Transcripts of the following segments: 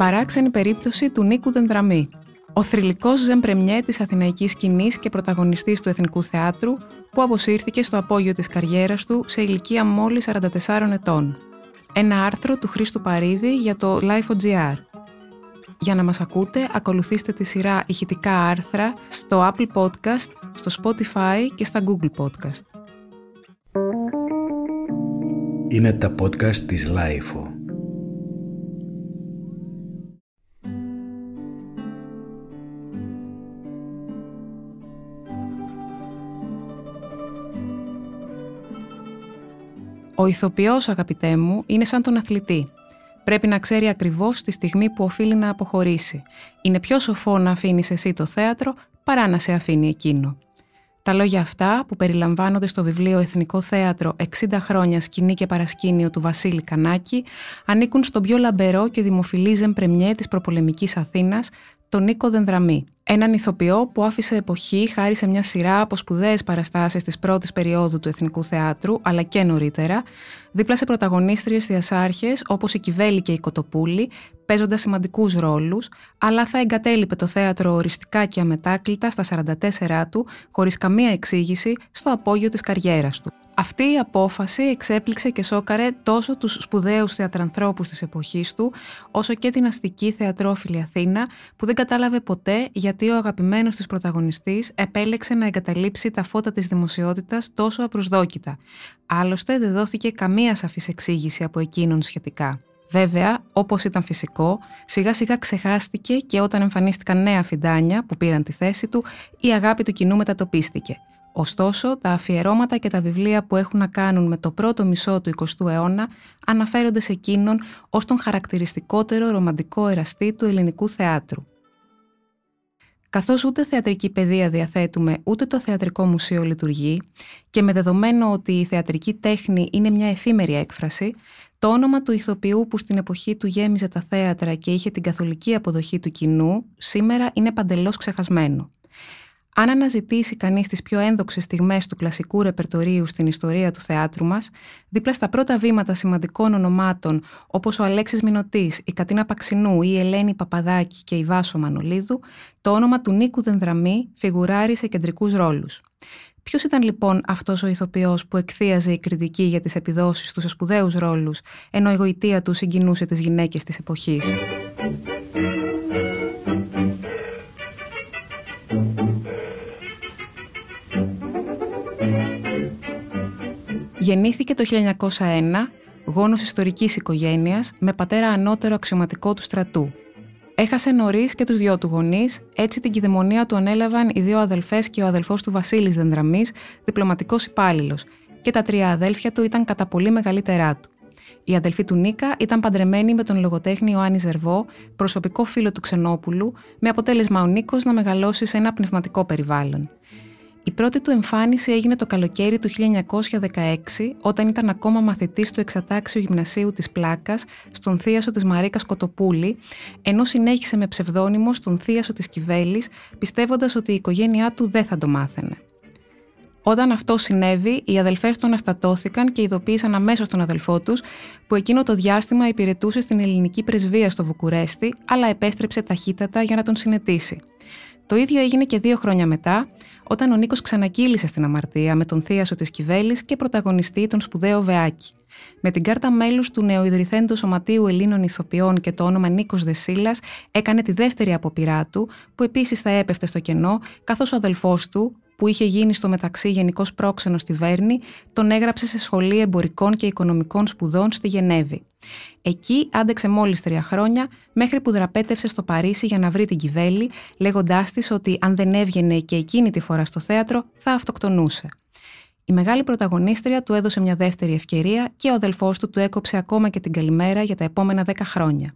παράξενη περίπτωση του Νίκου Δενδραμή. Ο θρηλυκός ζεμπρεμιέ της αθηναϊκής σκηνής και πρωταγωνιστής του Εθνικού Θεάτρου που αποσύρθηκε στο απόγειο της καριέρας του σε ηλικία μόλις 44 ετών. Ένα άρθρο του Χρήστου Παρίδη για το Life.gr. Για να μας ακούτε, ακολουθήστε τη σειρά ηχητικά άρθρα στο Apple Podcast, στο Spotify και στα Google Podcast. Είναι τα podcast της Lifeo. Ο ηθοποιός, αγαπητέ μου, είναι σαν τον αθλητή. Πρέπει να ξέρει ακριβώς τη στιγμή που οφείλει να αποχωρήσει. Είναι πιο σοφό να αφήνεις εσύ το θέατρο παρά να σε αφήνει εκείνο. Τα λόγια αυτά, που περιλαμβάνονται στο βιβλίο Εθνικό Θέατρο 60 χρόνια σκηνή και παρασκήνιο του Βασίλη Κανάκη, ανήκουν στον πιο λαμπερό και δημοφιλή ζεμπρεμιέ της προπολεμικής Αθήνας, τον Νίκο Δενδραμή. Έναν ηθοποιό που άφησε εποχή χάρη σε μια σειρά από σπουδαίες παραστάσεις της πρώτης περίοδου του Εθνικού Θεάτρου, αλλά και νωρίτερα, δίπλα σε πρωταγωνίστριες διασάρχες όπως η Κιβέλη και η Κοτοπούλη, παίζοντας σημαντικούς ρόλους, αλλά θα εγκατέλειπε το θέατρο οριστικά και αμετάκλητα στα 44 του, χωρίς καμία εξήγηση, στο απόγειο της καριέρας του. Αυτή η απόφαση εξέπληξε και σόκαρε τόσο τους σπουδαίους θεατρανθρώπους της εποχής του, όσο και την αστική θεατρόφιλη Αθήνα, που δεν κατάλαβε ποτέ γιατί ο αγαπημένος της πρωταγωνιστής επέλεξε να εγκαταλείψει τα φώτα της δημοσιότητας τόσο απροσδόκητα. Άλλωστε δεν δόθηκε καμία σαφής εξήγηση από εκείνον σχετικά. Βέβαια, όπως ήταν φυσικό, σιγά σιγά ξεχάστηκε και όταν εμφανίστηκαν νέα φιντάνια που πήραν τη θέση του, η αγάπη του κοινού μετατοπίστηκε. Ωστόσο, τα αφιερώματα και τα βιβλία που έχουν να κάνουν με το πρώτο μισό του 20ου αιώνα αναφέρονται σε εκείνον ως τον χαρακτηριστικότερο ρομαντικό εραστή του ελληνικού θεάτρου. Καθώς ούτε θεατρική παιδεία διαθέτουμε, ούτε το θεατρικό μουσείο λειτουργεί, και με δεδομένο ότι η θεατρική τέχνη είναι μια εφήμερη έκφραση, το όνομα του ηθοποιού που στην εποχή του γέμιζε τα θέατρα και είχε την καθολική αποδοχή του κοινού, σήμερα είναι παντελώς ξεχασμένο. Αν αναζητήσει κανείς τις πιο ένδοξες στιγμές του κλασικού ρεπερτορίου στην ιστορία του θεάτρου μας, δίπλα στα πρώτα βήματα σημαντικών ονομάτων όπως ο Αλέξης Μινωτής, η Κατίνα Παξινού ή η Ελένη Παπαδάκη και η Βάσο Μανολίδου, το όνομα του Νίκου Δενδραμή φιγουράρει σε κεντρικούς ρόλους. Ποιος ήταν λοιπόν αυτός ο ηθοποιός που εκθίαζε η κριτική για τις επιδόσεις του σε σπουδαίους ρόλους, ενώ η γοητεία του συγκινούσε τις γυναίκες της εποχής; Γεννήθηκε το 1901, γόνος ιστορικής οικογένειας, με πατέρα ανώτερο αξιωματικό του στρατού. Έχασε νωρίς και τους δυο του γονείς, έτσι την κυδαιμονία του ανέλαβαν οι δύο αδελφές και ο αδελφός του Βασίλης Δενδραμής, διπλωματικός υπάλληλος, και τα τρία αδέλφια του ήταν κατά πολύ μεγαλύτερά του. Η αδελφή του Νίκα ήταν παντρεμένη με τον λογοτέχνη Ιωάννη Ζερβό, προσωπικό φίλο του Ξενόπουλου, με αποτέλεσμα ο Νίκος να μεγαλώσει σε ένα πνευματικό περιβάλλον. Η πρώτη του εμφάνιση έγινε το καλοκαίρι του 1916, όταν ήταν ακόμα μαθητής του εξατάξιου γυμνασίου της Πλάκας, στον θίασο της Μαρίκας Κοτοπούλη, ενώ συνέχισε με ψευδόνυμο στον θίασο της Κιβέλης, πιστεύοντας ότι η οικογένειά του δεν θα το μάθαινε. Όταν αυτό συνέβη, οι αδελφές του αναστατώθηκαν και ειδοποίησαν αμέσως τον αδελφό τους, που εκείνο το διάστημα υπηρετούσε στην ελληνική πρεσβεία στο Βουκουρέστι, αλλά επέστρεψε ταχύτατα για να τον συνετίσει. Το ίδιο έγινε και δύο χρόνια μετά, όταν ο Νίκος ξανακύλησε στην αμαρτία με τον θείασο της Κιβέλη και πρωταγωνιστή τον σπουδαίο Βεάκη. Με την κάρτα μέλους του νεοειδρυθέντου Σωματείου Ελλήνων Ιθοποιών και το όνομα Νίκος Δεσίλας, έκανε τη δεύτερη αποπειρά του, που επίσης θα έπεφτε στο κενό, καθώς ο αδελφός του, που είχε γίνει στο μεταξύ γενικός πρόξενος στη Βέρνη, τον έγραψε σε σχολή εμπορικών και οικονομικών σπουδών στη Γενέβη. Εκεί άντεξε μόλις τρία χρόνια, μέχρι που δραπέτευσε στο Παρίσι για να βρει την Κιβέλη, λέγοντάς της ότι αν δεν έβγαινε και εκείνη τη φορά στο θέατρο, θα αυτοκτονούσε. Η μεγάλη πρωταγωνίστρια του έδωσε μια δεύτερη ευκαιρία και ο αδελφός του του έκοψε ακόμα και την καλημέρα για τα επόμενα δέκα χρόνια.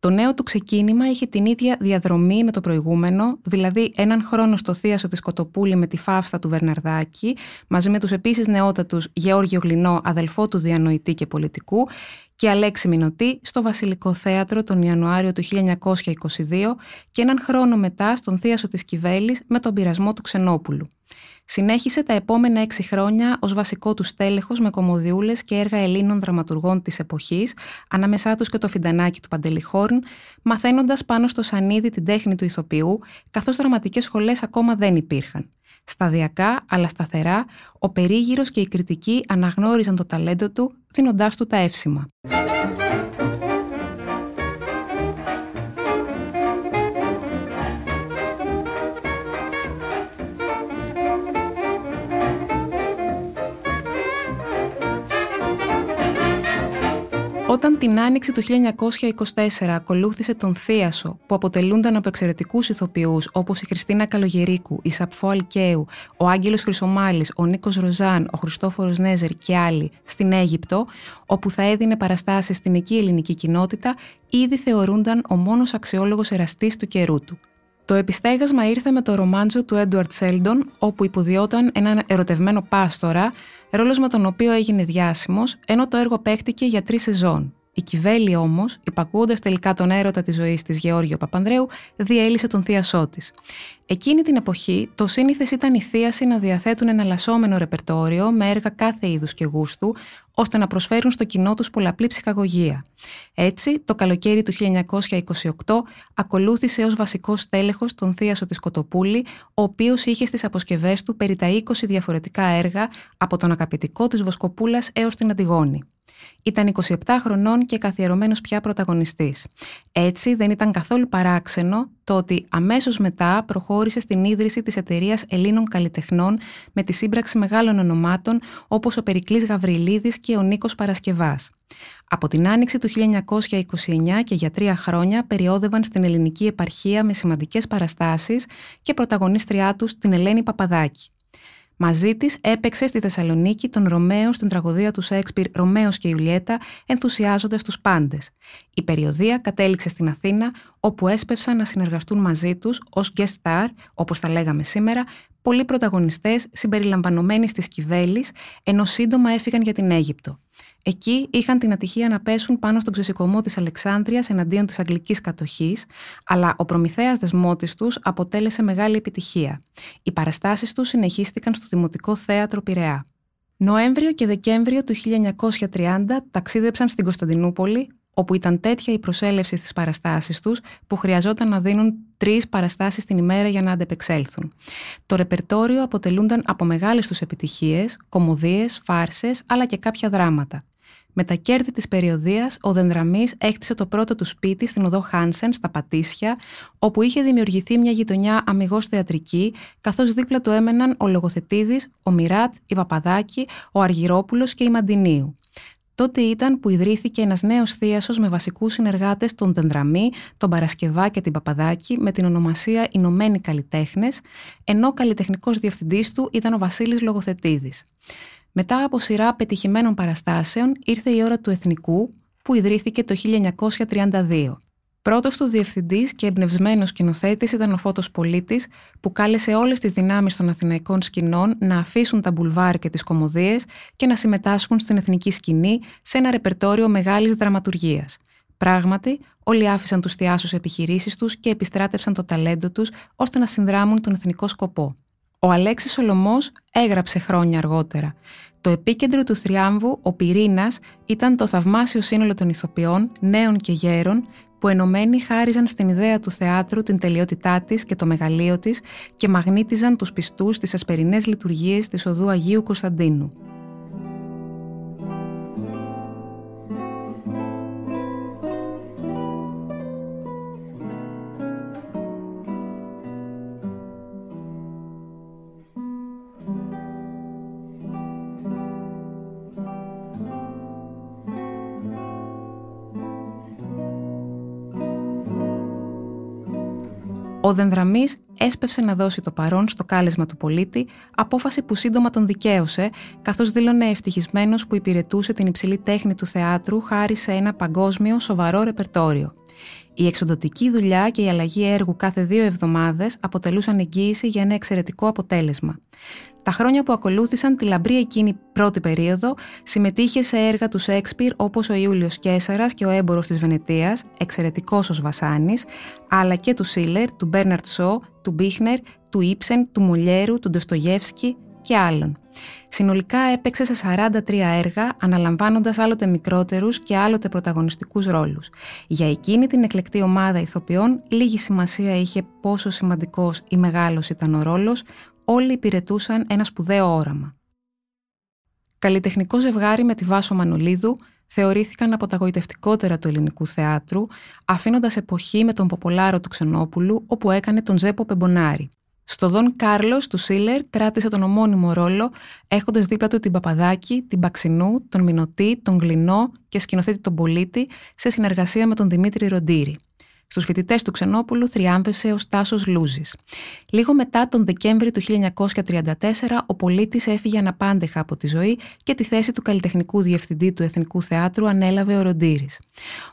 Το νέο του ξεκίνημα είχε την ίδια διαδρομή με το προηγούμενο, δηλαδή έναν χρόνο στο θίασο της Κοτοπούλη με τη φάυστα του Βερναρδάκη, μαζί με τους επίσης νεότατους Γεώργιο Γλινό, αδελφό του διανοητή και πολιτικού, και Αλέξη Μινωτή στο Βασιλικό Θέατρο τον Ιανουάριο του 1922 και έναν χρόνο μετά στον θίασο της Κιβέλης με τον πειρασμό του Ξενόπουλου. Συνέχισε τα επόμενα έξι χρόνια ως βασικό του στέλεχος με κομμωδιούλες και έργα Ελλήνων δραματουργών της εποχής, ανάμεσά τους και το φιντανάκι του Παντελιχόρν, μαθαίνοντας πάνω στο σανίδι την τέχνη του ηθοποιού, καθώς δραματικές σχολές ακόμα δεν υπήρχαν. Σταδιακά, αλλά σταθερά, ο περίγυρος και η κριτική αναγνώριζαν το ταλέντο του, δίνοντάς του τα εύσημα. Όταν την άνοιξη του 1924 ακολούθησε τον Θίασο, που αποτελούνταν από εξαιρετικούς ηθοποιούς όπως η Χριστίνα Καλογερίκου, η Σαπφό Αλκαίου, ο Άγγελος Χρυσομάλης, ο Νίκος Ροζάν, ο Χριστόφορος Νέζερ και άλλοι στην Αίγυπτο, όπου θα έδινε παραστάσεις στην εκεί ελληνική κοινότητα, ήδη θεωρούνταν ο μόνος αξιόλογος εραστής του καιρού του. Το επιστέγασμα ήρθε με το ρομάντζο του Έντουαρτ Σέλντον, όπου υποδιόταν έναν ερωτευμένο πάστορα, ρόλος με τον οποίο έγινε διάσημος, ενώ το έργο παίχτηκε για τρεις σεζόν. Η Κιβέλη όμως, υπακούοντας τελικά τον έρωτα της ζωής της Γεώργιο Παπανδρέου, διέλυσε τον θείασό της. Εκείνη την εποχή, το σύνηθες ήταν οι θείασοι να διαθέτουν εναλλασσόμενο ρεπερτόριο με έργα κάθε είδους και γούστου, ώστε να προσφέρουν στο κοινό τους πολλαπλή ψυχαγωγία. Έτσι, το καλοκαίρι του 1928 ακολούθησε ως βασικό στέλεχος τον θείασο της Κοτοπούλη, ο οποίος είχε στις αποσκευές του περί τα 20 διαφορετικά έργα από τον αγαπητικό της Βοσκοπούλας έως την Αντιγόνη. Ήταν 27 χρονών και καθιερωμένος πια πρωταγωνιστής. Έτσι δεν ήταν καθόλου παράξενο το ότι αμέσως μετά προχώρησε στην ίδρυση της εταιρείας Ελλήνων Καλλιτεχνών με τη σύμπραξη μεγάλων ονομάτων όπως ο Περικλής Γαβριλίδης και ο Νίκος Παρασκευάς. Από την άνοιξη του 1929 και για τρία χρόνια περιόδευαν στην ελληνική επαρχία με σημαντικές παραστάσεις και πρωταγωνίστριά τους την Ελένη Παπαδάκη. Μαζί της έπαιξε στη Θεσσαλονίκη τον Ρωμαίο στην τραγωδία του Σέξπιρ Ρωμαίος και Ιουλιέτα, ενθουσιάζοντας τους πάντες. Η περιοδεία κατέληξε στην Αθήνα, όπου έσπευσαν να συνεργαστούν μαζί τους ως guest star, όπως θα λέγαμε σήμερα, πολλοί πρωταγωνιστές συμπεριλαμβανομένης της Κυβέλης, ενώ σύντομα έφυγαν για την Αίγυπτο. Εκεί είχαν την ατυχία να πέσουν πάνω στον ξεσηκωμό της Αλεξάνδρειας εναντίον της αγγλικής κατοχής, αλλά ο προμηθέας δεσμότης τους αποτέλεσε μεγάλη επιτυχία. Οι παραστάσεις τους συνεχίστηκαν στο Δημοτικό Θέατρο Πειραιά. Νοέμβριο και Δεκέμβριο του 1930 ταξίδεψαν στην Κωνσταντινούπολη, όπου ήταν τέτοια η προσέλευση στις παραστάσεις τους που χρειαζόταν να δίνουν τρεις παραστάσεις την ημέρα για να αντεπεξέλθουν. Το ρεπερτόριο αποτελούνταν από μεγάλες τους επιτυχίες, κομμωδίες, φάρσες αλλά και κάποια δράματα. Με τα κέρδη της περιοδίας, ο Δενδραμής έκτισε το πρώτο του σπίτι στην οδό Χάνσεν, στα Πατήσια, όπου είχε δημιουργηθεί μια γειτονιά αμυγός θεατρική, καθώς δίπλα του έμεναν ο Λογοθετίδης, ο Μιράτ, η Παπαδάκη, ο Αργυρόπουλος και η Μαντινίου. Τότε ήταν που ιδρύθηκε ένας νέος θείασος με βασικούς συνεργάτες τον Δενδραμή, τον Παρασκευά και την Παπαδάκη με την ονομασία Ηνωμένοι Καλλιτέχνες, ενώ καλλιτεχνικός διευθυντής του ήταν ο Βασίλης Λογοθετίδης. Μετά από σειρά πετυχημένων παραστάσεων ήρθε η ώρα του Εθνικού που ιδρύθηκε το 1932. Πρώτος του διευθυντής και εμπνευσμένος σκηνοθέτης ήταν ο Φώτος Πολίτης, που κάλεσε όλες τις δυνάμεις των αθηναϊκών σκηνών να αφήσουν τα μπουλβάρ και τις κομμωδίες και να συμμετάσχουν στην εθνική σκηνή σε ένα ρεπερτόριο μεγάλης δραματουργίας. Πράγματι, όλοι άφησαν τους θειάσους επιχειρήσεις τους και επιστράτευσαν το ταλέντο τους ώστε να συνδράμουν τον εθνικό σκοπό. Ο Αλέξης Σολομός έγραψε χρόνια αργότερα. Το επίκεντρο του θριάμβου, ο πυρήνας, ήταν το θαυμάσιο σύνολο των ηθοποιών, νέων και γέρων, που ενωμένοι χάριζαν στην ιδέα του θεάτρου την τελειότητά της και το μεγαλείο της και μαγνήτιζαν τους πιστούς στις ασπερινές λειτουργίες της οδού Αγίου Κωνσταντίνου. Ο Δενδραμής έσπευσε να δώσει το παρόν στο κάλεσμα του πολίτη, απόφαση που σύντομα τον δικαίωσε, καθώς δήλωνε ευτυχισμένος που υπηρετούσε την υψηλή τέχνη του θεάτρου χάρη σε ένα παγκόσμιο σοβαρό ρεπερτόριο. Η εξοντοτική δουλειά και η αλλαγή έργου κάθε δύο εβδομάδες αποτελούσαν εγγύηση για ένα εξαιρετικό αποτέλεσμα. Τα χρόνια που ακολούθησαν τη λαμπρή εκείνη πρώτη περίοδο συμμετείχε σε έργα του Σέξπιρ όπως ο Ιούλιος Κέσαρας και ο έμπορος της Βενετίας, εξαιρετικός ως βασάνης, αλλά και του Σίλερ, του Μπέρναρτ Σό, του Μπίχνερ, του Ήψεν, του Μολιέρου, του Ντοστογεύσκη και άλλων. Συνολικά έπαιξε σε 43 έργα, αναλαμβάνοντας άλλοτε μικρότερους και άλλοτε πρωταγωνιστικούς ρόλους. Για εκείνη την εκλεκτή ομάδα ηθοποιών, λίγη σημασία είχε πόσο σημαντικός ή μεγάλος ήταν ο ρόλος, όλοι υπηρετούσαν ένα σπουδαίο όραμα. Καλλιτεχνικό ζευγάρι με τη Βάσο Μανολίδου θεωρήθηκαν από τα γοητευτικότερα του ελληνικού θεάτρου, αφήνοντας εποχή με τον Ποπολάρο του Ξενόπουλου, όπου έκανε τον Ζέπο Πεμπονάρη. Στο Δον Κάρλος του Σίλερ κράτησε τον ομώνυμο ρόλο, έχοντας δίπλα του την Παπαδάκη, την Παξινού, τον Μινωτή, τον Γλινό και σκηνοθέτη τον Πολίτη, σε συνεργασία με τον Δημήτρη Ροντήρη. Στους φοιτητές του Ξενόπουλου θριάμβευσε ο Τάσο Λούζης. Λίγο μετά τον Δεκέμβρη του 1934, ο πολίτης έφυγε αναπάντεχα από τη ζωή και τη θέση του καλλιτεχνικού διευθυντή του Εθνικού Θεάτρου ανέλαβε ο Ροντήρης.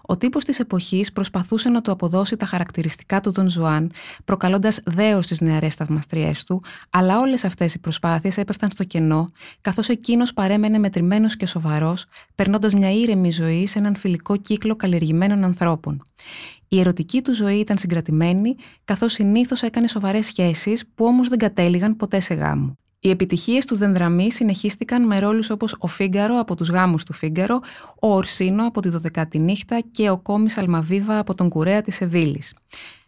Ο τύπος της εποχής προσπαθούσε να του αποδώσει τα χαρακτηριστικά του Δον Ζουάν, προκαλώντας δέος στις νεαρές θαυμαστριές του, αλλά όλες αυτές οι προσπάθειες έπεφταν στο κενό, καθώς εκείνος παρέμενε μετρημένος και σοβαρός, περνώντας μια ήρεμη ζωή σε έναν φιλικό κύκλο καλλιεργημένων ανθρώπων. Η ερωτική του ζωή ήταν συγκρατημένη, καθώς συνήθως έκανε σοβαρές σχέσεις που όμως δεν κατέληγαν ποτέ σε γάμο. Οι επιτυχίες του Δενδραμή συνεχίστηκαν με ρόλους όπως ο Φίγκαρο από τους γάμους του Φίγκαρο, ο Ορσίνο από τη Δωδεκάτη Νύχτα και ο Κόμης Αλμαβίβα από τον Κουρέα της Σεβίλης.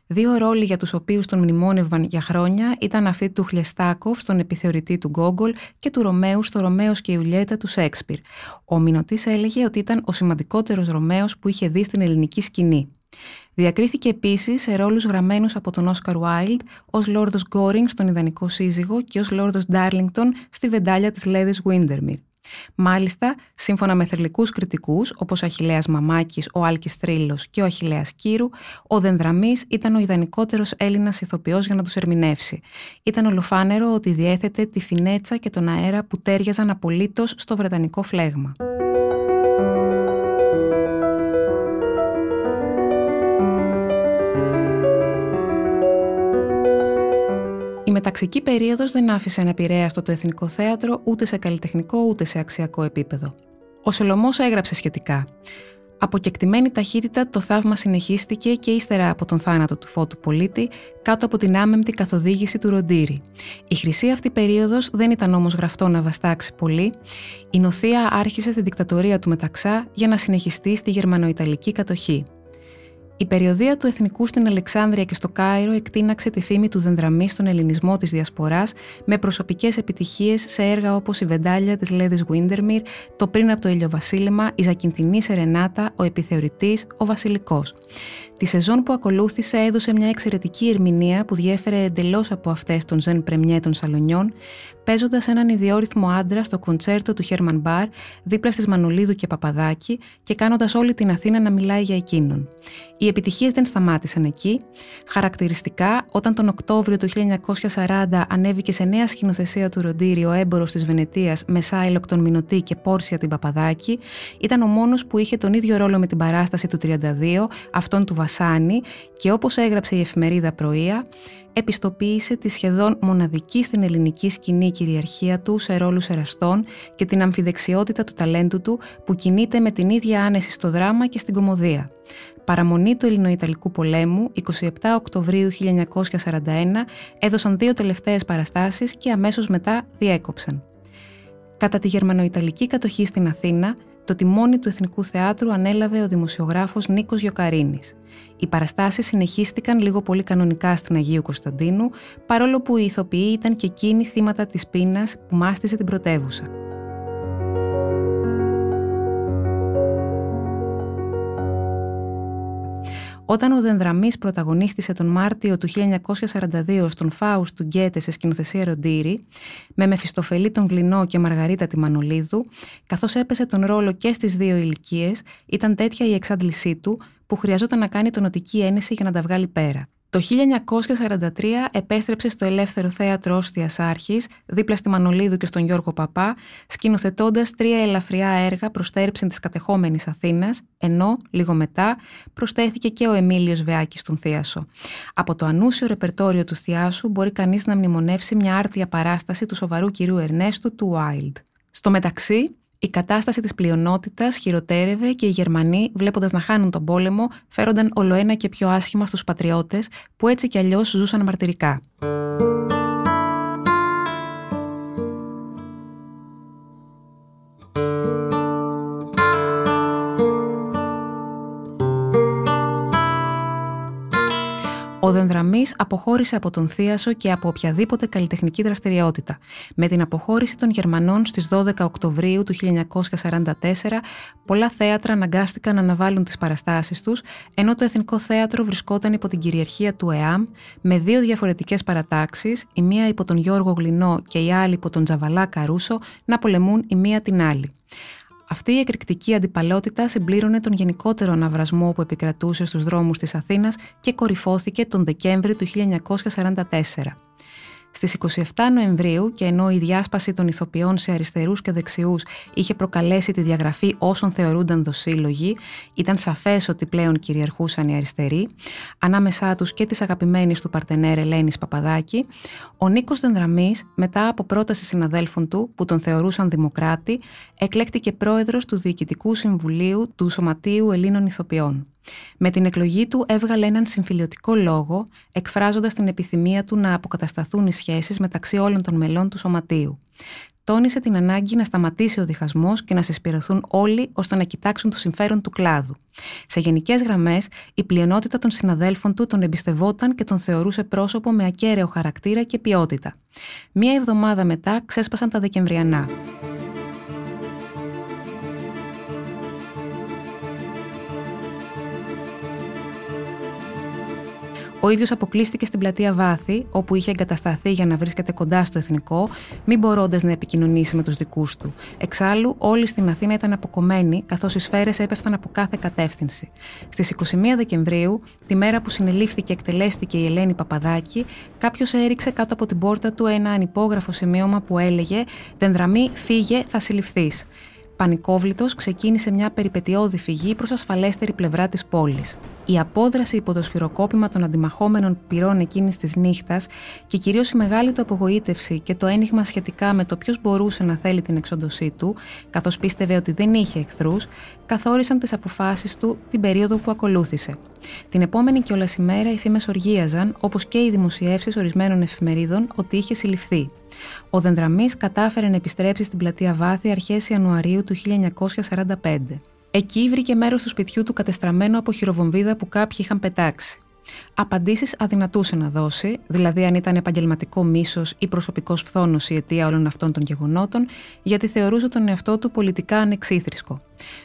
Δύο ρόλοι για τους οποίους τον μνημόνευαν για χρόνια ήταν αυτοί του Χλεστάκοφ στον επιθεωρητή του Γκόγκολ και του Ρωμαίου στο Ρωμαίος και η Ιουλιέτα του Σέξπιρ. Ο Μινωτής έλεγε ότι ήταν ο σημαντικότερος Ρωμαίος που είχε δει στην ελληνική σκηνή. Διακρίθηκε επίσης σε ρόλους γραμμένους από τον Όσκαρ Βάιλντ ως Λόρδος Γκόρινγκ στον ιδανικό σύζυγο και ως Λόρδος Ντάρλινγκτον στη βεντάλια της Λέδης Γουίντερμιρ. Μάλιστα, σύμφωνα με θερλικού κριτικούς, όπως ο Αχηλέα Μαμάκης, ο Άλκης Τρίλο και ο Αχηλέα Κύρου, ο Δενδραμής ήταν ο ιδανικότερος Έλληνας ηθοποιός για να τους ερμηνεύσει. Ήταν ολοφάνερο ότι διέθετε τη φινέτσα και τον αέρα που τέριαζαν απολύτως στο βρετανικό φλέγμα. Μεταξική περίοδος δεν άφησε αναπηρέαστο το Εθνικό Θέατρο ούτε σε καλλιτεχνικό ούτε σε αξιακό επίπεδο. Ο Σολομός έγραψε σχετικά. Από κεκτημένη ταχύτητα το θαύμα συνεχίστηκε και ύστερα από τον θάνατο του Φώτου Πολίτη κάτω από την άμεμπτη καθοδήγηση του Ροντήρη. Η χρυσή αυτή περίοδος δεν ήταν όμως γραφτό να βαστάξει πολύ. Η Νοθεία άρχισε τη δικτατορία του Μεταξά για να συνεχιστεί στη γερμανοϊταλική κατοχή. Η περιοδία του Εθνικού στην Αλεξάνδρεια και στο Κάιρο εκτείναξε τη φήμη του Δενδραμή στον ελληνισμό της Διασποράς με προσωπικές επιτυχίες σε έργα όπως η Βεντάλια της Λέδης Βίντερμιρ, το πριν από το ηλιοβασίλεμα, η Ζακυνθινή Σερενάτα, ο Επιθεωρητής, ο Βασιλικός. Τη σεζόν που ακολούθησε έδωσε μια εξαιρετική ερμηνεία που διέφερε εντελώς από αυτές των Ζεν Πρεμιέ των Σαλονιών, παίζοντας έναν ιδιόρυθμο άντρα στο κοντσέρτο του Χέρμαν Μπαρ δίπλα στις Μανολίδου και Παπαδάκη και κάνοντας όλη την Αθήνα να μιλάει για εκείνον. Οι επιτυχίες δεν σταμάτησαν εκεί. Χαρακτηριστικά, όταν τον Οκτώβριο του 1940 ανέβηκε σε νέα σκηνοθεσία του Ροντήρι ο έμπορο της Βενετίας με Σάιλοκ τον Μινωτή και Πόρσια την Παπαδάκη, ήταν ο μόνος που είχε τον ίδιο ρόλο με την παράσταση του 32, αυτόν του Βασάνη, και όπως έγραψε η εφημερίδα Πρωία, επιστοποίησε τη σχεδόν μοναδική στην ελληνική σκηνή κυριαρχία του σε ρόλους εραστών και την αμφιδεξιότητα του ταλέντου του που κινείται με την ίδια άνεση στο δράμα και στην κομμωδία. Παραμονή του Ελληνοϊταλικού πολέμου, 27 Οκτωβρίου 1941, έδωσαν δύο τελευταίες παραστάσεις και αμέσως μετά διέκοψαν. Κατά τη γερμανοϊταλική κατοχή στην Αθήνα, το τιμόνι του Εθνικού Θεάτρου ανέλαβε ο δημοσιογράφος Νίκος Γιοκαρίνης. Οι παραστάσεις συνεχίστηκαν λίγο πολύ κανονικά στην Αγίου Κωνσταντίνου, παρόλο που οι ηθοποιοί ήταν και εκείνοι θύματα της πείνας που μάστιζε την πρωτεύουσα. Όταν ο Δενδραμής πρωταγωνίστησε τον Μάρτιο του 1942 στον Φάους του Γκέτε σε σκηνοθεσία Ροντήρη, με Μεφιστοφελή τον Γλινό και Μαργαρίτα τη Μανολίδου, καθώς έπεσε τον ρόλο και στις δύο ηλικίες, ήταν τέτοια η εξάντλησή του που χρειαζόταν να κάνει τονοτική ένεση για να τα βγάλει πέρα. Το 1943 επέστρεψε στο Ελεύθερο Θέατρο Όστιας Άρχης, δίπλα στη Μανολίδου και στον Γιώργο Παπά, σκηνοθετώντας τρία ελαφριά έργα προς τέρψη της κατεχόμενης Αθήνας, ενώ, λίγο μετά, προσθέθηκε και ο Εμίλιος Βεάκης στον Θίασο. Από το ανούσιο ρεπερτόριο του Θιάσου μπορεί κανείς να μνημονεύσει μια άρτια παράσταση του σοβαρού κυρίου Ερνέστου του Wild. Στο μεταξύ, η κατάσταση της πλειονότητας χειροτέρευε και οι Γερμανοί, βλέποντας να χάνουν τον πόλεμο, φέρονταν ολοένα και πιο άσχημα στους πατριώτες που έτσι κι αλλιώς ζούσαν μαρτυρικά. Ο Δενδραμή αποχώρησε από τον Θίασο και από οποιαδήποτε καλλιτεχνική δραστηριότητα. Με την αποχώρηση των Γερμανών στις 12 Οκτωβρίου του 1944, πολλά θέατρα αναγκάστηκαν να αναβάλουν τις παραστάσεις τους, ενώ το Εθνικό Θέατρο βρισκόταν υπό την κυριαρχία του ΕΑΜ, με δύο διαφορετικές παρατάξεις, η μία υπό τον Γιώργο Γλινό και η άλλη υπό τον Τζαβαλά Καρούσο, να πολεμούν η μία την άλλη. Αυτή η εκρηκτική αντιπαλότητα συμπλήρωνε τον γενικότερο αναβρασμό που επικρατούσε στους δρόμους της Αθήνας και κορυφώθηκε τον Δεκέμβρη του 1944. Στις 27 Νοεμβρίου και ενώ η διάσπαση των ηθοποιών σε αριστερούς και δεξιούς είχε προκαλέσει τη διαγραφή όσων θεωρούνταν δοσύλλογοι, ήταν σαφές ότι πλέον κυριαρχούσαν οι αριστεροί, ανάμεσά τους και της αγαπημένης του παρτενέρ Ελένης Παπαδάκη, ο Νίκος Δενδραμής, μετά από πρόταση συναδέλφων του που τον θεωρούσαν δημοκράτη, εκλέκτηκε πρόεδρος του Διοικητικού Συμβουλίου του Σωματείου Ελλήνων Ηθοποιών. Με την εκλογή του έβγαλε έναν συμφιλιωτικό λόγο, εκφράζοντας την επιθυμία του να αποκατασταθούν οι σχέσεις μεταξύ όλων των μελών του σωματείου. Τόνισε την ανάγκη να σταματήσει ο διχασμός και να συσπηρωθούν όλοι ώστε να κοιτάξουν το συμφέρον του κλάδου. Σε γενικές γραμμές, η πλειονότητα των συναδέλφων του τον εμπιστευόταν και τον θεωρούσε πρόσωπο με ακέραιο χαρακτήρα και ποιότητα. Μία εβδομάδα μετά ξέσπασαν τα Δεκεμβριανά. Ο ίδιος αποκλείστηκε στην πλατεία Βάθη, όπου είχε εγκατασταθεί για να βρίσκεται κοντά στο εθνικό, μην μπορώντας να επικοινωνήσει με τους δικούς του. Εξάλλου, όλοι στην Αθήνα ήταν αποκομμένοι, καθώς οι σφαίρες έπεφταν από κάθε κατεύθυνση. Στις 21 Δεκεμβρίου, τη μέρα που συνελήφθηκε και εκτελέστηκε η Ελένη Παπαδάκη, κάποιος έριξε κάτω από την πόρτα του ένα ανυπόγραφο σημείωμα που έλεγε Δενδραμή, φύγε, θα συλληφθείς. Πανικόβλητος ξεκίνησε μια περιπετειώδη φυγή προς ασφαλέστερη πλευρά της πόλης. Η απόδραση υπό το σφυροκόπημα των αντιμαχόμενων πυρών εκείνης της νύχτας και κυρίως η μεγάλη του απογοήτευση και το ένιγμα σχετικά με το ποιος μπορούσε να θέλει την εξοντοσή του, καθώς πίστευε ότι δεν είχε εχθρούς, καθόρισαν τις αποφάσεις του την περίοδο που ακολούθησε. Την επόμενη κιόλας ημέρα οι φήμες οργίαζαν, όπως και οι δημοσιεύσεις ορισμένων εφημερίδων, ότι είχε συλληφθεί. Ο Δενδραμής κατάφερε να επιστρέψει στην πλατεία Βάθη αρχές Ιανουαρίου του 1945. Εκεί βρήκε μέρος του σπιτιού του κατεστραμμένο από χειροβομβίδα που κάποιοι είχαν πετάξει. Απαντήσεις αδυνατούσε να δώσει, δηλαδή αν ήταν επαγγελματικό μίσος ή προσωπικός φθόνος η αιτία όλων αυτών των γεγονότων, γιατί θεωρούσε τον εαυτό του πολιτικά ανεξίθρισκο.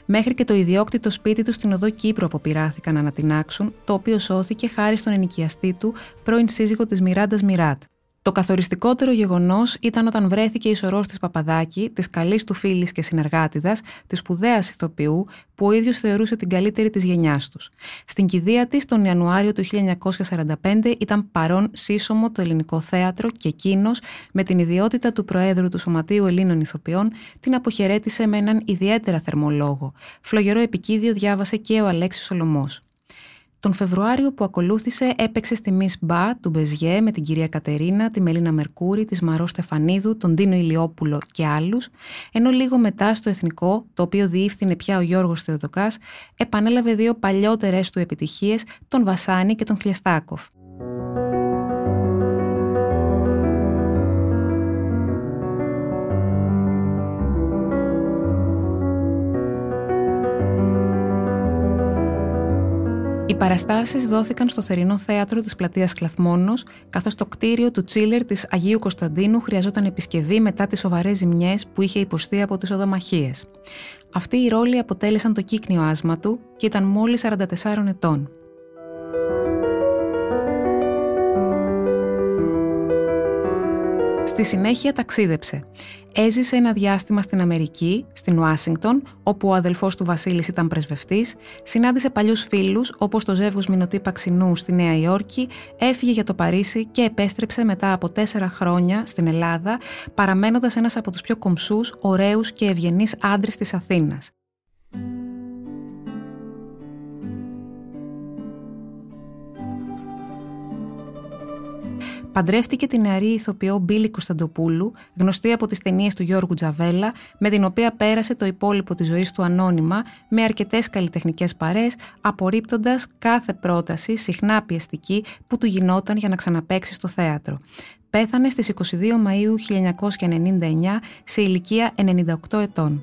Μέχρι και το ιδιόκτητο σπίτι του στην οδό Κύπρου αποπειράθηκαν να ανατινάξουν, το οποίο σώθηκε χάρη στον ενοικιαστή του, πρώην σύζυγο της Μιράντας Μιράτ, το καθοριστικότερο γεγονός ήταν όταν βρέθηκε η σωρός της Παπαδάκη, της καλής του φίλης και συνεργάτηδας, της σπουδαίας ηθοποιού, που ο ίδιος θεωρούσε την καλύτερη της γενιάς τους. Στην κηδεία της, τον Ιανουάριο του 1945, ήταν παρόν σύσσωμο το ελληνικό θέατρο και εκείνος, με την ιδιότητα του Προέδρου του Σωματείου Ελλήνων Ηθοποιών, την αποχαιρέτησε με έναν ιδιαίτερα θερμολόγο. Φλογερό επικίδιο διάβασε και ο Αλέξης Σολομός. Τον Φεβρουάριο που ακολούθησε έπαιξε στη Miss Μπα του Μπεζιέ με την κυρία Κατερίνα, τη Μελίνα Μερκούρη, της Μαρό Στεφανίδου, τον Τίνο Ηλιόπουλο και άλλους, ενώ λίγο μετά στο Εθνικό, το οποίο διεύθυνε πια ο Γιώργος Θεοδοκάς, επανέλαβε δύο παλιότερες του επιτυχίες, τον Βασάνη και τον Χλιαστάκοφ. Οι παραστάσεις δόθηκαν στο θερινό θέατρο της πλατείας Κλαθμόνος, καθώς το κτίριο του Τσίλερ της Αγίου Κωνσταντίνου χρειαζόταν επισκευή μετά τις σοβαρές ζημιές που είχε υποστεί από τις οδομαχίες. Αυτοί οι ρόλοι αποτέλεσαν το κύκνιο άσμα του και ήταν μόλις 44 ετών. Στη συνέχεια ταξίδεψε. Έζησε ένα διάστημα στην Αμερική, στην Ουάσιγκτον, όπου ο αδελφός του Βασίλης ήταν πρεσβευτής, συνάντησε παλιούς φίλους όπως το ζεύγος Μινωτή Παξινού στη Νέα Υόρκη, έφυγε για το Παρίσι και επέστρεψε μετά από τέσσερα χρόνια στην Ελλάδα, παραμένοντας ένας από τους πιο κομψούς, ωραίους και ευγενείς άντρες της Αθήνας. Παντρεύτηκε την νεαρή ηθοποιό Μπίλη Κωνσταντοπούλου, γνωστή από τις ταινίες του Γιώργου Τζαβέλα, με την οποία πέρασε το υπόλοιπο της ζωής του ανώνυμα, με αρκετές καλλιτεχνικές παρές, απορρίπτοντας κάθε πρόταση, συχνά πιεστική, που του γινόταν για να ξαναπέξει στο θέατρο. Πέθανε στις 22 Μαΐου 1999 σε ηλικία 98 ετών.